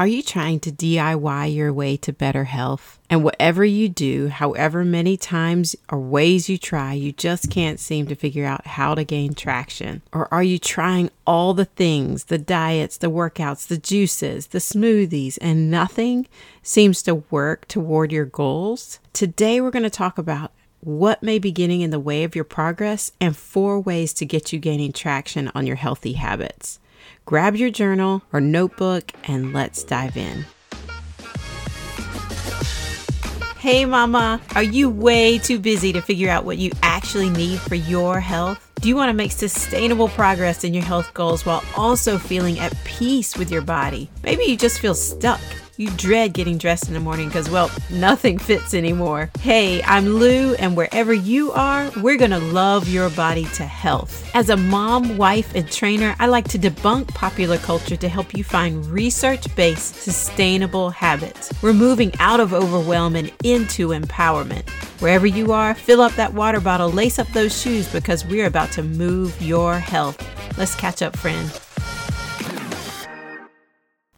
Are you trying to DIY your way to better health? And whatever you do, however many times or ways you try, you just can't seem to figure out how to gain traction? Or are you trying all the things the diets, the workouts, the juices, the smoothies, and nothing seems to work toward your goals? Today, we're going to talk about what may be getting in the way of your progress and four ways to get you gaining traction on your healthy habits. Grab your journal or notebook and let's dive in. Hey, Mama, are you way too busy to figure out what you actually need for your health? Do you want to make sustainable progress in your health goals while also feeling at peace with your body? Maybe you just feel stuck you dread getting dressed in the morning because, well, nothing fits anymore. Hey, I'm Lou, and wherever you are, we're going to love your body to health. As a mom, wife, and trainer, I like to debunk popular culture to help you find research based, sustainable habits. We're moving out of overwhelm and into empowerment. Wherever you are, fill up that water bottle, lace up those shoes because we're about to move your health. Let's catch up, friend.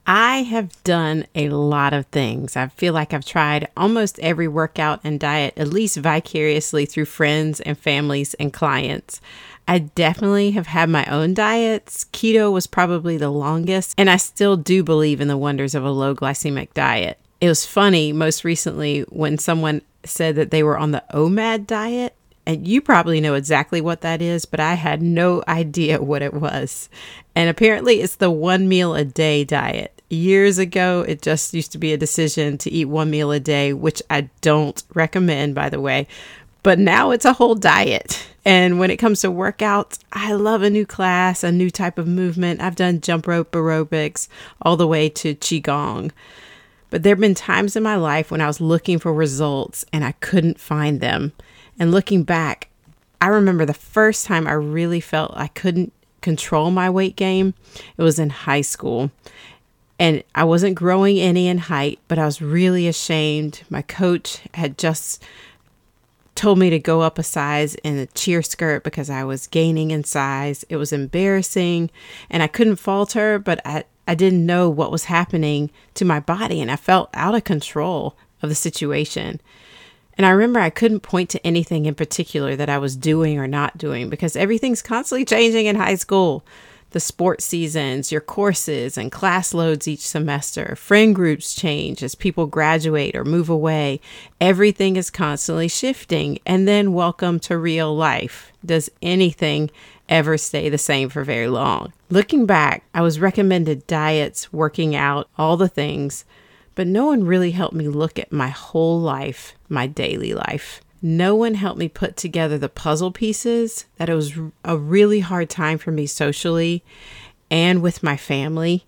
I have done a lot of things. I feel like I've tried almost every workout and diet, at least vicariously through friends and families and clients. I definitely have had my own diets. Keto was probably the longest, and I still do believe in the wonders of a low glycemic diet. It was funny most recently when someone said that they were on the OMAD diet. And you probably know exactly what that is, but I had no idea what it was. And apparently, it's the one meal a day diet. Years ago, it just used to be a decision to eat one meal a day, which I don't recommend, by the way. But now it's a whole diet. And when it comes to workouts, I love a new class, a new type of movement. I've done jump rope aerobics all the way to Qigong. But there have been times in my life when I was looking for results and I couldn't find them. And looking back, I remember the first time I really felt I couldn't control my weight gain. It was in high school. And I wasn't growing any in height, but I was really ashamed. My coach had just told me to go up a size in the cheer skirt because I was gaining in size. It was embarrassing and I couldn't falter, but I, I didn't know what was happening to my body and I felt out of control of the situation. And I remember I couldn't point to anything in particular that I was doing or not doing because everything's constantly changing in high school. The sports seasons, your courses and class loads each semester, friend groups change as people graduate or move away. Everything is constantly shifting. And then welcome to real life. Does anything ever stay the same for very long? Looking back, I was recommended diets, working out, all the things but no one really helped me look at my whole life, my daily life. No one helped me put together the puzzle pieces that it was a really hard time for me socially and with my family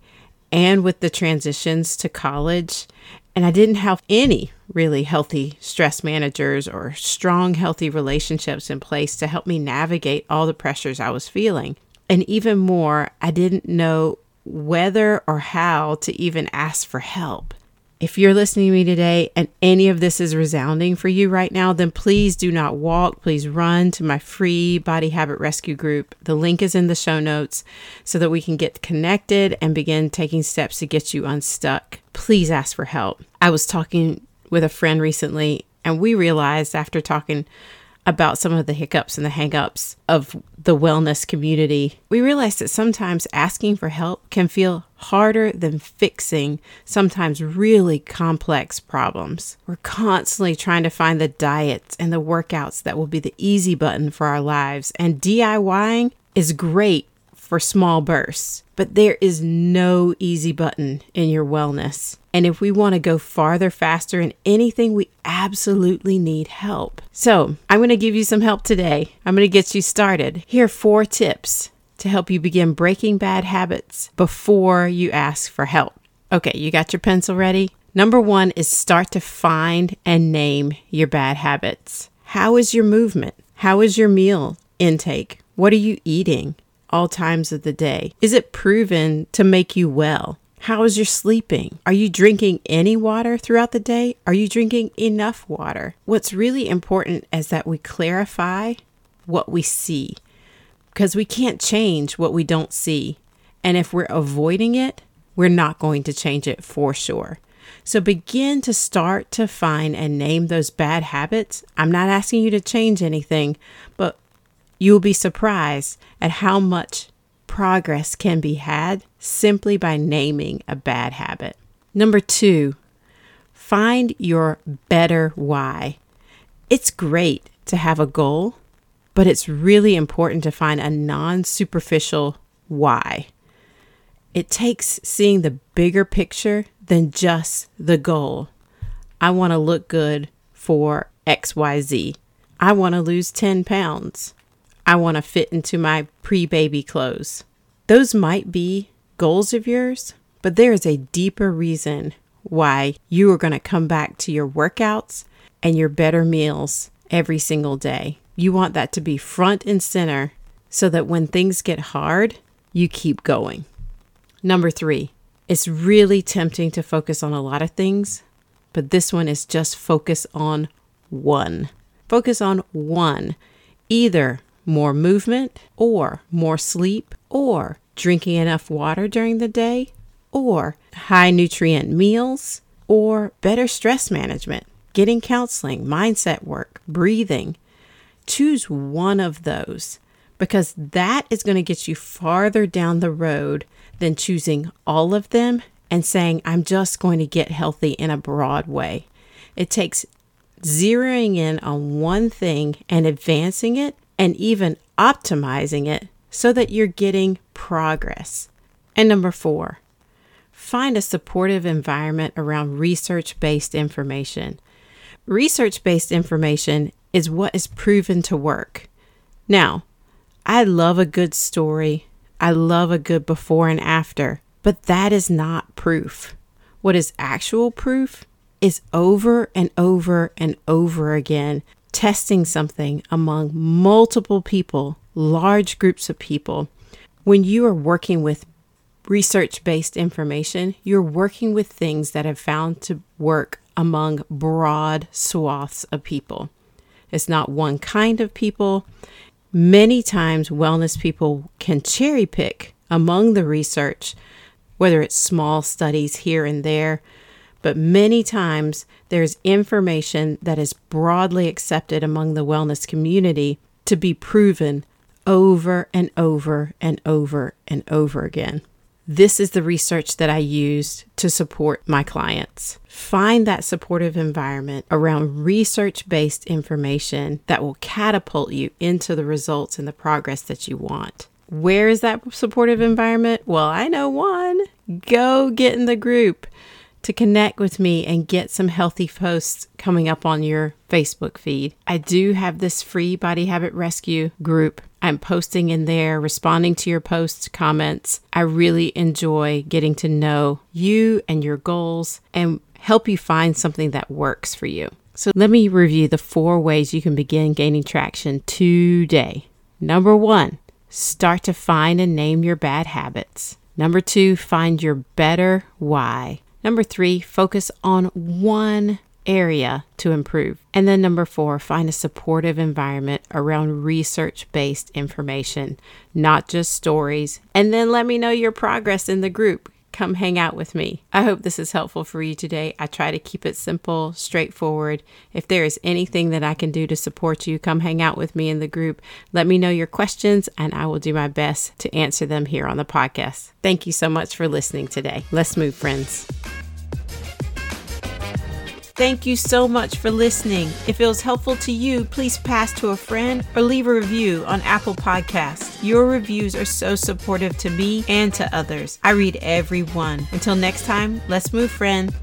and with the transitions to college. And I didn't have any really healthy stress managers or strong, healthy relationships in place to help me navigate all the pressures I was feeling. And even more, I didn't know whether or how to even ask for help. If you're listening to me today and any of this is resounding for you right now, then please do not walk. Please run to my free body habit rescue group. The link is in the show notes so that we can get connected and begin taking steps to get you unstuck. Please ask for help. I was talking with a friend recently, and we realized after talking about some of the hiccups and the hangups of the wellness community, we realized that sometimes asking for help can feel harder than fixing sometimes really complex problems. We're constantly trying to find the diets and the workouts that will be the easy button for our lives, and DIYing is great for small bursts, but there is no easy button in your wellness. And if we want to go farther, faster in anything, we absolutely need help. So, I'm going to give you some help today. I'm going to get you started. Here are four tips to help you begin breaking bad habits before you ask for help. Okay, you got your pencil ready? Number one is start to find and name your bad habits. How is your movement? How is your meal intake? What are you eating all times of the day? Is it proven to make you well? How is your sleeping? Are you drinking any water throughout the day? Are you drinking enough water? What's really important is that we clarify what we see because we can't change what we don't see. And if we're avoiding it, we're not going to change it for sure. So begin to start to find and name those bad habits. I'm not asking you to change anything, but you'll be surprised at how much progress can be had simply by naming a bad habit. Number two, find your better why. It's great to have a goal, but it's really important to find a non superficial why. It takes seeing the bigger picture than just the goal. I want to look good for XYZ. I want to lose 10 pounds. I want to fit into my pre baby clothes. Those might be goals of yours, but there is a deeper reason why you are going to come back to your workouts and your better meals every single day. You want that to be front and center so that when things get hard, you keep going. Number three, it's really tempting to focus on a lot of things, but this one is just focus on one. Focus on one, either more movement or more sleep or drinking enough water during the day or high nutrient meals or better stress management, getting counseling, mindset work, breathing. Choose one of those because that is going to get you farther down the road than choosing all of them and saying, I'm just going to get healthy in a broad way. It takes zeroing in on one thing and advancing it and even optimizing it so that you're getting progress. And number four, find a supportive environment around research based information. Research based information is what is proven to work. Now, I love a good story. I love a good before and after, but that is not proof. What is actual proof is over and over and over again testing something among multiple people, large groups of people. When you are working with research based information, you're working with things that have found to work among broad swaths of people. It's not one kind of people. Many times, wellness people can cherry pick among the research, whether it's small studies here and there, but many times there's information that is broadly accepted among the wellness community to be proven over and over and over and over again. This is the research that I used to support my clients. Find that supportive environment around research based information that will catapult you into the results and the progress that you want. Where is that supportive environment? Well, I know one. Go get in the group to connect with me and get some healthy posts coming up on your Facebook feed. I do have this free body habit rescue group. I'm posting in there, responding to your posts, comments. I really enjoy getting to know you and your goals and help you find something that works for you. So, let me review the four ways you can begin gaining traction today. Number one, start to find and name your bad habits. Number two, find your better why. Number three, focus on one area to improve. And then number four, find a supportive environment around research based information, not just stories. And then let me know your progress in the group come hang out with me. I hope this is helpful for you today. I try to keep it simple, straightforward. If there is anything that I can do to support you, come hang out with me in the group. Let me know your questions, and I will do my best to answer them here on the podcast. Thank you so much for listening today. Let's move, friends. Thank you so much for listening. If it was helpful to you, please pass to a friend or leave a review on Apple Podcasts. Your reviews are so supportive to me and to others. I read every one. Until next time, let's move, friend.